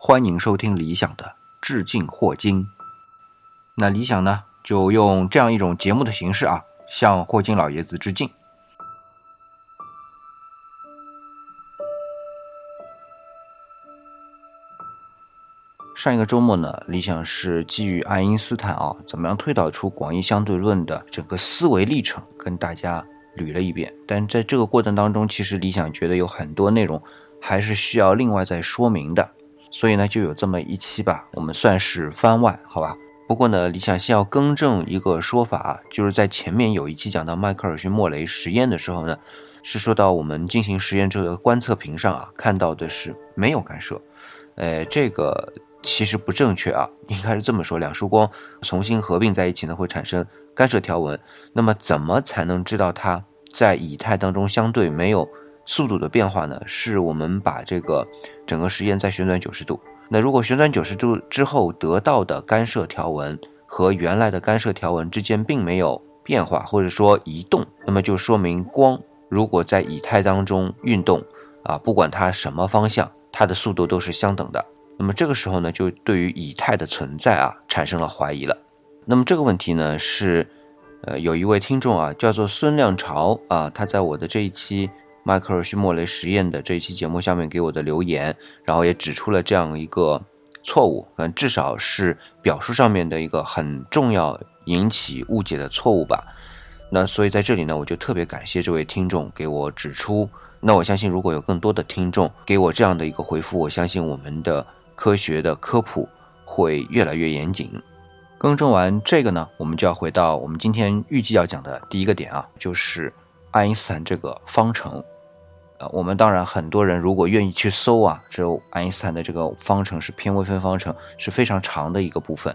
欢迎收听理想的致敬霍金。那理想呢，就用这样一种节目的形式啊，向霍金老爷子致敬。上一个周末呢，理想是基于爱因斯坦啊，怎么样推导出广义相对论的整个思维历程，跟大家捋了一遍。但在这个过程当中，其实理想觉得有很多内容还是需要另外再说明的。所以呢，就有这么一期吧，我们算是番外，好吧？不过呢，理想先要更正一个说法啊，就是在前面有一期讲到迈克尔逊莫雷实验的时候呢，是说到我们进行实验之后的观测屏上啊，看到的是没有干涉，呃，这个其实不正确啊，应该是这么说，两束光重新合并在一起呢，会产生干涉条纹。那么怎么才能知道它在以太当中相对没有？速度的变化呢，是我们把这个整个实验再旋转九十度。那如果旋转九十度之后得到的干涉条纹和原来的干涉条纹之间并没有变化，或者说移动，那么就说明光如果在以太当中运动啊，不管它什么方向，它的速度都是相等的。那么这个时候呢，就对于以太的存在啊产生了怀疑了。那么这个问题呢，是呃有一位听众啊，叫做孙亮朝啊，他在我的这一期。迈克尔逊莫雷实验的这一期节目下面给我的留言，然后也指出了这样一个错误，嗯，至少是表述上面的一个很重要引起误解的错误吧。那所以在这里呢，我就特别感谢这位听众给我指出。那我相信，如果有更多的听众给我这样的一个回复，我相信我们的科学的科普会越来越严谨。更正完这个呢，我们就要回到我们今天预计要讲的第一个点啊，就是爱因斯坦这个方程。呃，我们当然很多人如果愿意去搜啊，这爱因斯坦的这个方程是偏微分方程，是非常长的一个部分。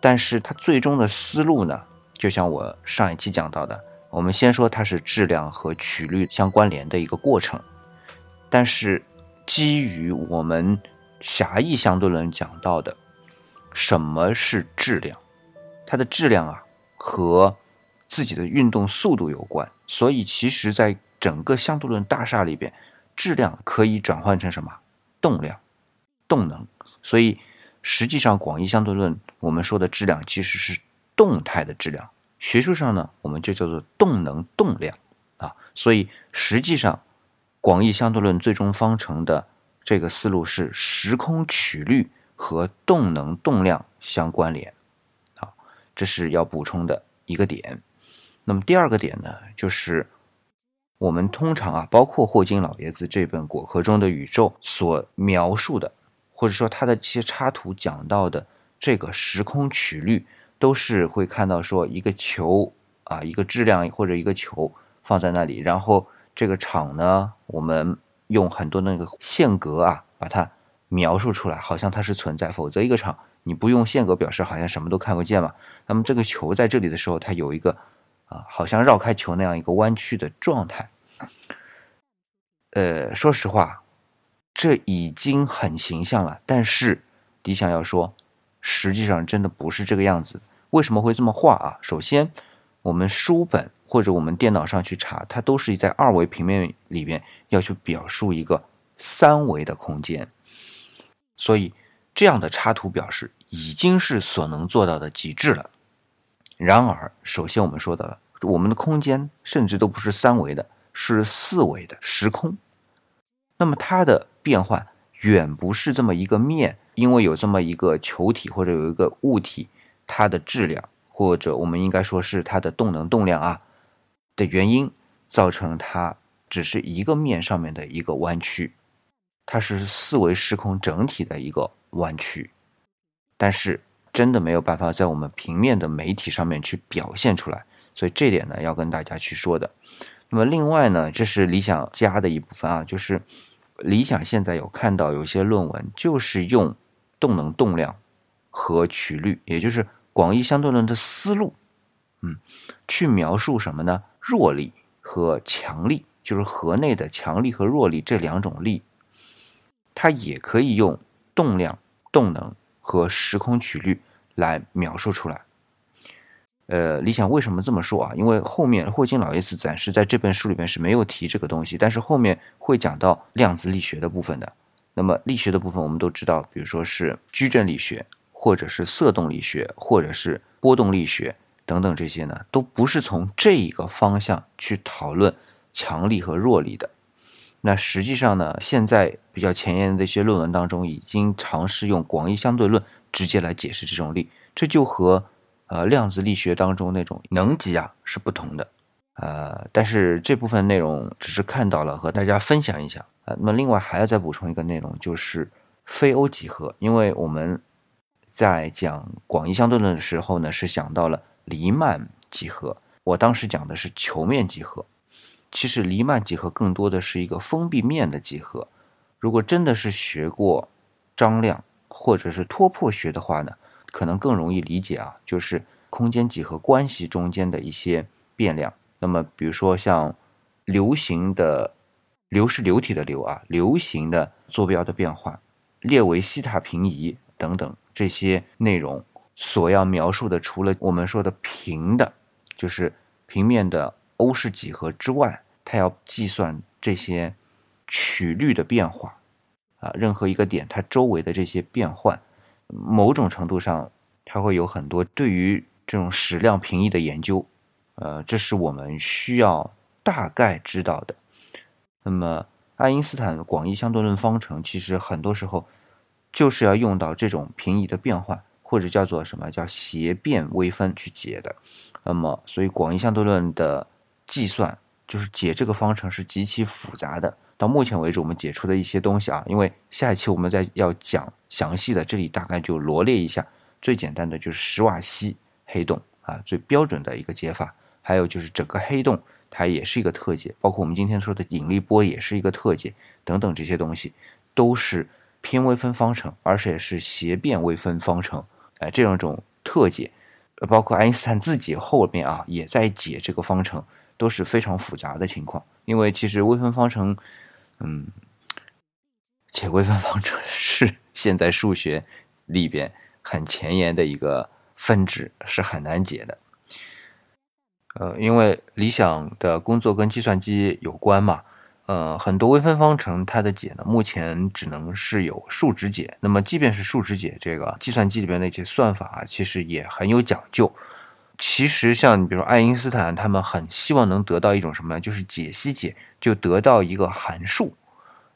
但是它最终的思路呢，就像我上一期讲到的，我们先说它是质量和曲率相关联的一个过程。但是基于我们狭义相对论讲到的，什么是质量？它的质量啊和自己的运动速度有关。所以其实，在整个相对论大厦里边，质量可以转换成什么？动量、动能。所以实际上，广义相对论我们说的质量其实是动态的质量。学术上呢，我们就叫做动能动量啊。所以实际上，广义相对论最终方程的这个思路是时空曲率和动能动量相关联啊。这是要补充的一个点。那么第二个点呢，就是。我们通常啊，包括霍金老爷子这本《果壳中的宇宙》所描述的，或者说他的这些插图讲到的这个时空曲率，都是会看到说一个球啊，一个质量或者一个球放在那里，然后这个场呢，我们用很多那个线格啊，把它描述出来，好像它是存在。否则一个场你不用线格表示，好像什么都看不见嘛。那么这个球在这里的时候，它有一个啊，好像绕开球那样一个弯曲的状态。呃，说实话，这已经很形象了。但是，理想要说，实际上真的不是这个样子。为什么会这么画啊？首先，我们书本或者我们电脑上去查，它都是在二维平面里边要去表述一个三维的空间，所以这样的插图表示已经是所能做到的极致了。然而，首先我们说到了，我们的空间甚至都不是三维的，是四维的时空。那么它的变换远不是这么一个面，因为有这么一个球体或者有一个物体，它的质量或者我们应该说是它的动能动量啊的原因，造成它只是一个面上面的一个弯曲，它是四维时空整体的一个弯曲，但是真的没有办法在我们平面的媒体上面去表现出来，所以这点呢要跟大家去说的。那么另外呢，这是理想家的一部分啊，就是理想现在有看到有些论文，就是用动能动量和曲率，也就是广义相对论的思路，嗯，去描述什么呢？弱力和强力，就是核内的强力和弱力这两种力，它也可以用动量、动能和时空曲率来描述出来。呃，理想为什么这么说啊？因为后面霍金老爷子暂时在这本书里面是没有提这个东西，但是后面会讲到量子力学的部分的。那么力学的部分我们都知道，比如说是矩阵力学，或者是色动力学，或者是波动力学等等这些呢，都不是从这一个方向去讨论强力和弱力的。那实际上呢，现在比较前沿的一些论文当中，已经尝试用广义相对论直接来解释这种力，这就和呃量子力学当中那种能级啊是不同的。呃，但是这部分内容只是看到了，和大家分享一下啊。那么另外还要再补充一个内容，就是非欧几何，因为我们在讲广义相对论的时候呢，是想到了黎曼几何，我当时讲的是球面几何。其实黎曼几何更多的是一个封闭面的几何。如果真的是学过张量或者是托破学的话呢，可能更容易理解啊，就是空间几何关系中间的一些变量。那么比如说像流行的流是流体的流啊，流行的坐标的变化，列为西塔平移等等这些内容所要描述的，除了我们说的平的，就是平面的欧式几何之外。它要计算这些曲率的变化啊，任何一个点它周围的这些变换，某种程度上它会有很多对于这种矢量平移的研究，呃，这是我们需要大概知道的。那么爱因斯坦广义相对论方程其实很多时候就是要用到这种平移的变换，或者叫做什么叫斜变微分去解的。那么所以广义相对论的计算。就是解这个方程是极其复杂的。到目前为止，我们解出的一些东西啊，因为下一期我们再要讲详细的，这里大概就罗列一下。最简单的就是史瓦西黑洞啊，最标准的一个解法。还有就是整个黑洞它也是一个特解，包括我们今天说的引力波也是一个特解等等这些东西，都是偏微分方程，而且是斜变微分方程。哎，这种种特解，包括爱因斯坦自己后面啊也在解这个方程。都是非常复杂的情况，因为其实微分方程，嗯，且微分方程是现在数学里边很前沿的一个分支，是很难解的。呃，因为理想的工作跟计算机有关嘛，呃，很多微分方程它的解呢，目前只能是有数值解。那么，即便是数值解，这个计算机里边那些算法其实也很有讲究。其实，像你比如说爱因斯坦，他们很希望能得到一种什么呢？就是解析解，就得到一个函数，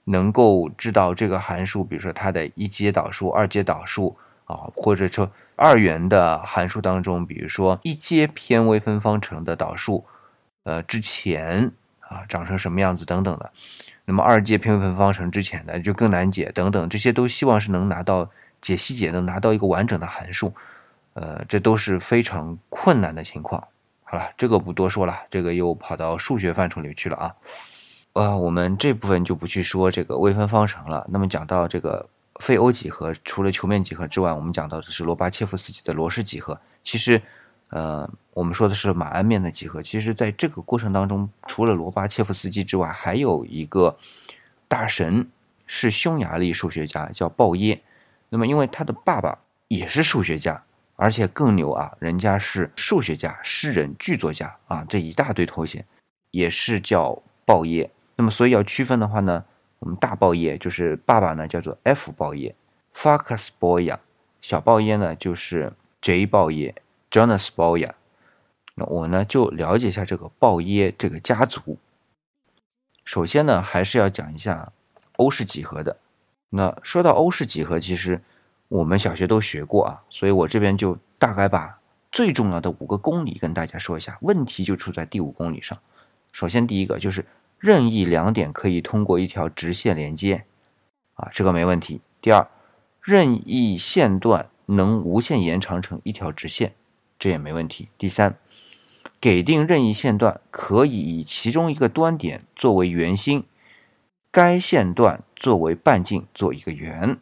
能够知道这个函数，比如说它的一阶导数、二阶导数啊，或者说二元的函数当中，比如说一阶偏微分方程的导数，呃，之前啊长成什么样子等等的。那么二阶偏微分方程之前的就更难解等等，这些都希望是能拿到解析解，能拿到一个完整的函数。呃，这都是非常困难的情况。好了，这个不多说了，这个又跑到数学范畴里去了啊。呃，我们这部分就不去说这个微分方程了。那么讲到这个非欧几何，除了球面几何之外，我们讲到的是罗巴切夫斯基的罗氏几何。其实，呃，我们说的是马鞍面的几何。其实，在这个过程当中，除了罗巴切夫斯基之外，还有一个大神是匈牙利数学家，叫鲍耶。那么，因为他的爸爸也是数学家。而且更牛啊，人家是数学家、诗人、剧作家啊，这一大堆头衔，也是叫鲍耶。那么，所以要区分的话呢，我们大鲍耶就是爸爸呢，叫做 F 鲍耶 f a c u s Boya；小鲍耶呢就是 J 鲍耶 Jonas Boya。那我呢就了解一下这个鲍耶这个家族。首先呢，还是要讲一下欧式几何的。那说到欧式几何，其实。我们小学都学过啊，所以我这边就大概把最重要的五个公理跟大家说一下。问题就出在第五公理上。首先，第一个就是任意两点可以通过一条直线连接，啊，这个没问题。第二，任意线段能无限延长成一条直线，这也没问题。第三，给定任意线段可以以其中一个端点作为圆心，该线段作为半径做一个圆，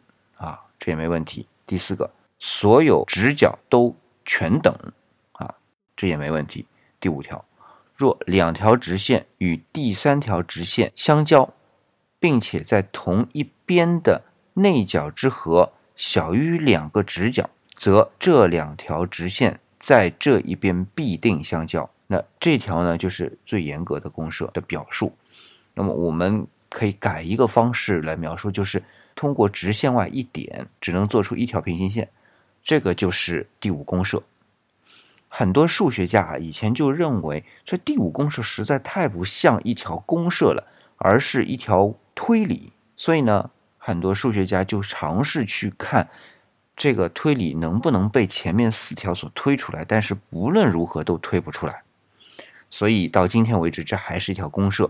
这也没问题。第四个，所有直角都全等，啊，这也没问题。第五条，若两条直线与第三条直线相交，并且在同一边的内角之和小于两个直角，则这两条直线在这一边必定相交。那这条呢，就是最严格的公设的表述。那么我们可以改一个方式来描述，就是通过直线外一点，只能做出一条平行线，这个就是第五公设。很多数学家啊，以前就认为这第五公设实在太不像一条公设了，而是一条推理。所以呢，很多数学家就尝试去看这个推理能不能被前面四条所推出来，但是不论如何都推不出来。所以到今天为止，这还是一条公设。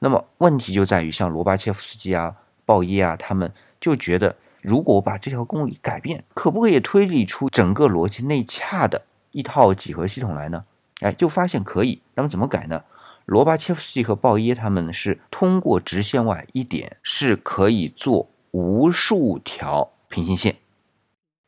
那么问题就在于，像罗巴切夫斯基啊、鲍耶啊，他们就觉得，如果我把这条公理改变，可不可以推理出整个逻辑内洽的？一套几何系统来呢？哎，就发现可以。那么怎么改呢？罗巴切夫斯基和鲍耶他们是通过直线外一点是可以做无数条平行线。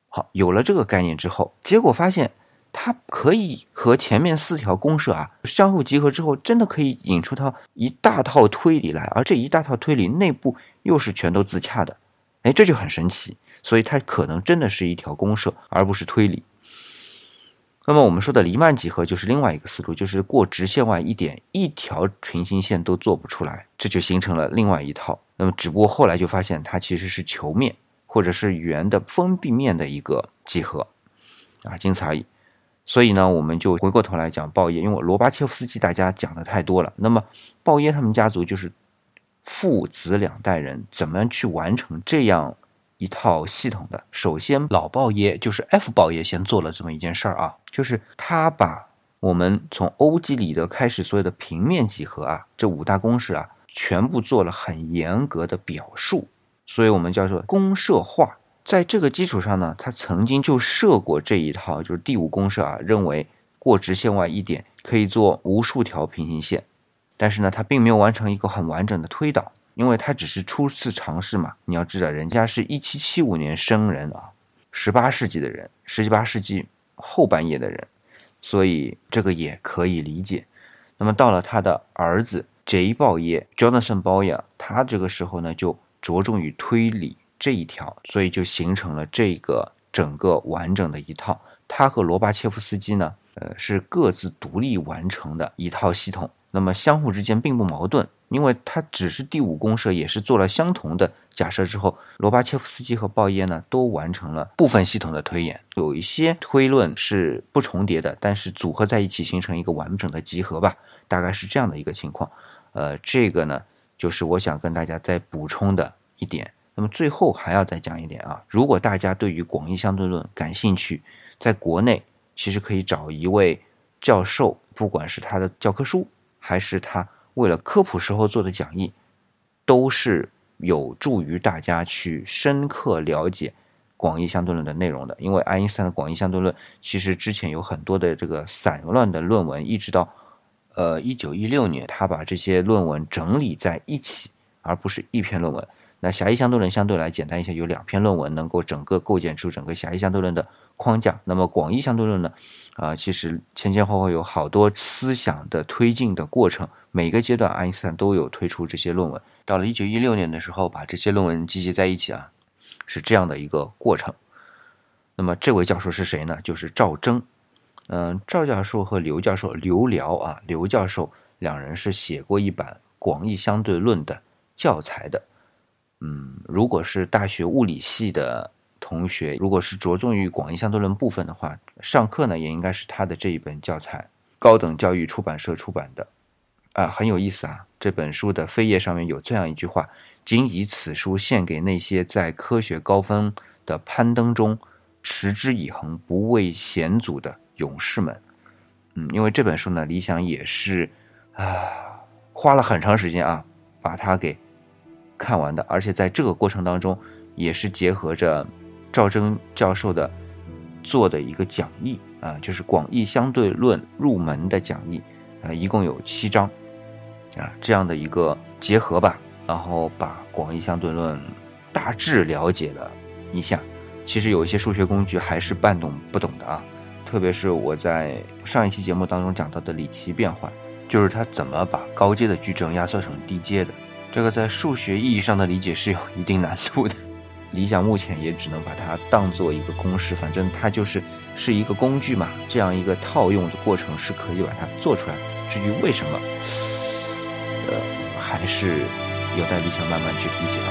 好，有了这个概念之后，结果发现它可以和前面四条公式啊相互集合之后，真的可以引出它一大套推理来，而这一大套推理内部又是全都自洽的。哎，这就很神奇。所以它可能真的是一条公式，而不是推理。那么我们说的黎曼几何就是另外一个思路，就是过直线外一点，一条平行线都做不出来，这就形成了另外一套。那么只不过后来就发现它其实是球面或者是圆的封闭面的一个几何，啊，仅此而已。所以呢，我们就回过头来讲鲍耶，因为罗巴切夫斯基大家讲的太多了。那么鲍耶他们家族就是父子两代人怎么样去完成这样？一套系统的，首先老鲍耶就是 F 鲍耶先做了这么一件事儿啊，就是他把我们从欧几里得开始所有的平面几何啊，这五大公式啊，全部做了很严格的表述，所以我们叫做公设化。在这个基础上呢，他曾经就设过这一套，就是第五公社啊，认为过直线外一点可以做无数条平行线，但是呢，他并没有完成一个很完整的推导。因为他只是初次尝试嘛，你要知道，人家是一七七五年生人啊，十八世纪的人，十七八世纪后半叶的人，所以这个也可以理解。那么到了他的儿子 J 鲍耶 Jonathan Boyer，他这个时候呢就着重于推理这一条，所以就形成了这个整个完整的一套。他和罗巴切夫斯基呢，呃，是各自独立完成的一套系统。那么相互之间并不矛盾，因为它只是第五公社，也是做了相同的假设之后，罗巴切夫斯基和鲍耶呢都完成了部分系统的推演，有一些推论是不重叠的，但是组合在一起形成一个完整的集合吧，大概是这样的一个情况。呃，这个呢就是我想跟大家再补充的一点。那么最后还要再讲一点啊，如果大家对于广义相对论感兴趣，在国内其实可以找一位教授，不管是他的教科书。还是他为了科普时候做的讲义，都是有助于大家去深刻了解广义相对论的内容的。因为爱因斯坦的广义相对论其实之前有很多的这个散乱的论文，一直到呃一九一六年，他把这些论文整理在一起，而不是一篇论文。那狭义相对论相对来简单一些，有两篇论文能够整个构建出整个狭义相对论的。框架，那么广义相对论呢？啊，其实前前后后有好多思想的推进的过程，每个阶段爱因斯坦都有推出这些论文。到了一九一六年的时候，把这些论文集结在一起啊，是这样的一个过程。那么这位教授是谁呢？就是赵征。嗯，赵教授和刘教授，刘辽啊，刘教授两人是写过一版广义相对论的教材的。嗯，如果是大学物理系的。同学，如果是着重于广义相对论部分的话，上课呢也应该是他的这一本教材，高等教育出版社出版的，啊，很有意思啊。这本书的扉页上面有这样一句话：“仅以此书献给那些在科学高峰的攀登中持之以恒、不畏险阻的勇士们。”嗯，因为这本书呢，理想也是啊，花了很长时间啊，把它给看完的，而且在这个过程当中，也是结合着。赵征教授的做的一个讲义啊，就是广义相对论入门的讲义啊，一共有七章啊，这样的一个结合吧，然后把广义相对论大致了解了一下。其实有一些数学工具还是半懂不懂的啊，特别是我在上一期节目当中讲到的里奇变换，就是他怎么把高阶的矩阵压缩成低阶的，这个在数学意义上的理解是有一定难度的。理想目前也只能把它当做一个公式，反正它就是是一个工具嘛，这样一个套用的过程是可以把它做出来。至于为什么，呃，还是有待理想慢慢去理解啊。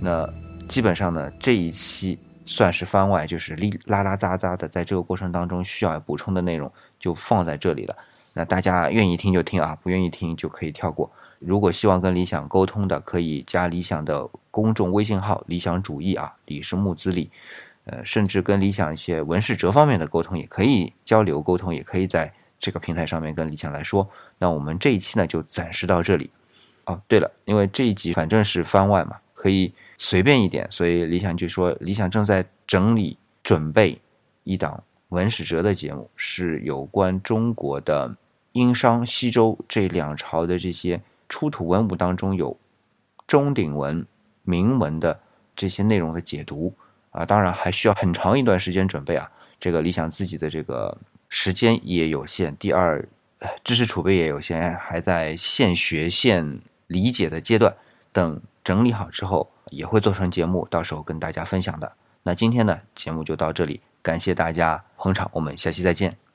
那基本上呢，这一期算是番外，就是拉拉杂杂的，在这个过程当中需要补充的内容就放在这里了。那大家愿意听就听啊，不愿意听就可以跳过。如果希望跟理想沟通的，可以加理想的公众微信号“理想主义”啊，李是木子李，呃，甚至跟理想一些文史哲方面的沟通也可以交流沟通，也可以在这个平台上面跟理想来说。那我们这一期呢就暂时到这里。哦，对了，因为这一集反正是番外嘛，可以随便一点，所以理想就说理想正在整理准备一档文史哲的节目，是有关中国的殷商西周这两朝的这些。出土文物当中有钟鼎文、铭文的这些内容的解读啊，当然还需要很长一段时间准备啊。这个理想自己的这个时间也有限，第二知识储备也有限，还在现学现理解的阶段。等整理好之后，也会做成节目，到时候跟大家分享的。那今天呢，节目就到这里，感谢大家捧场，我们下期再见。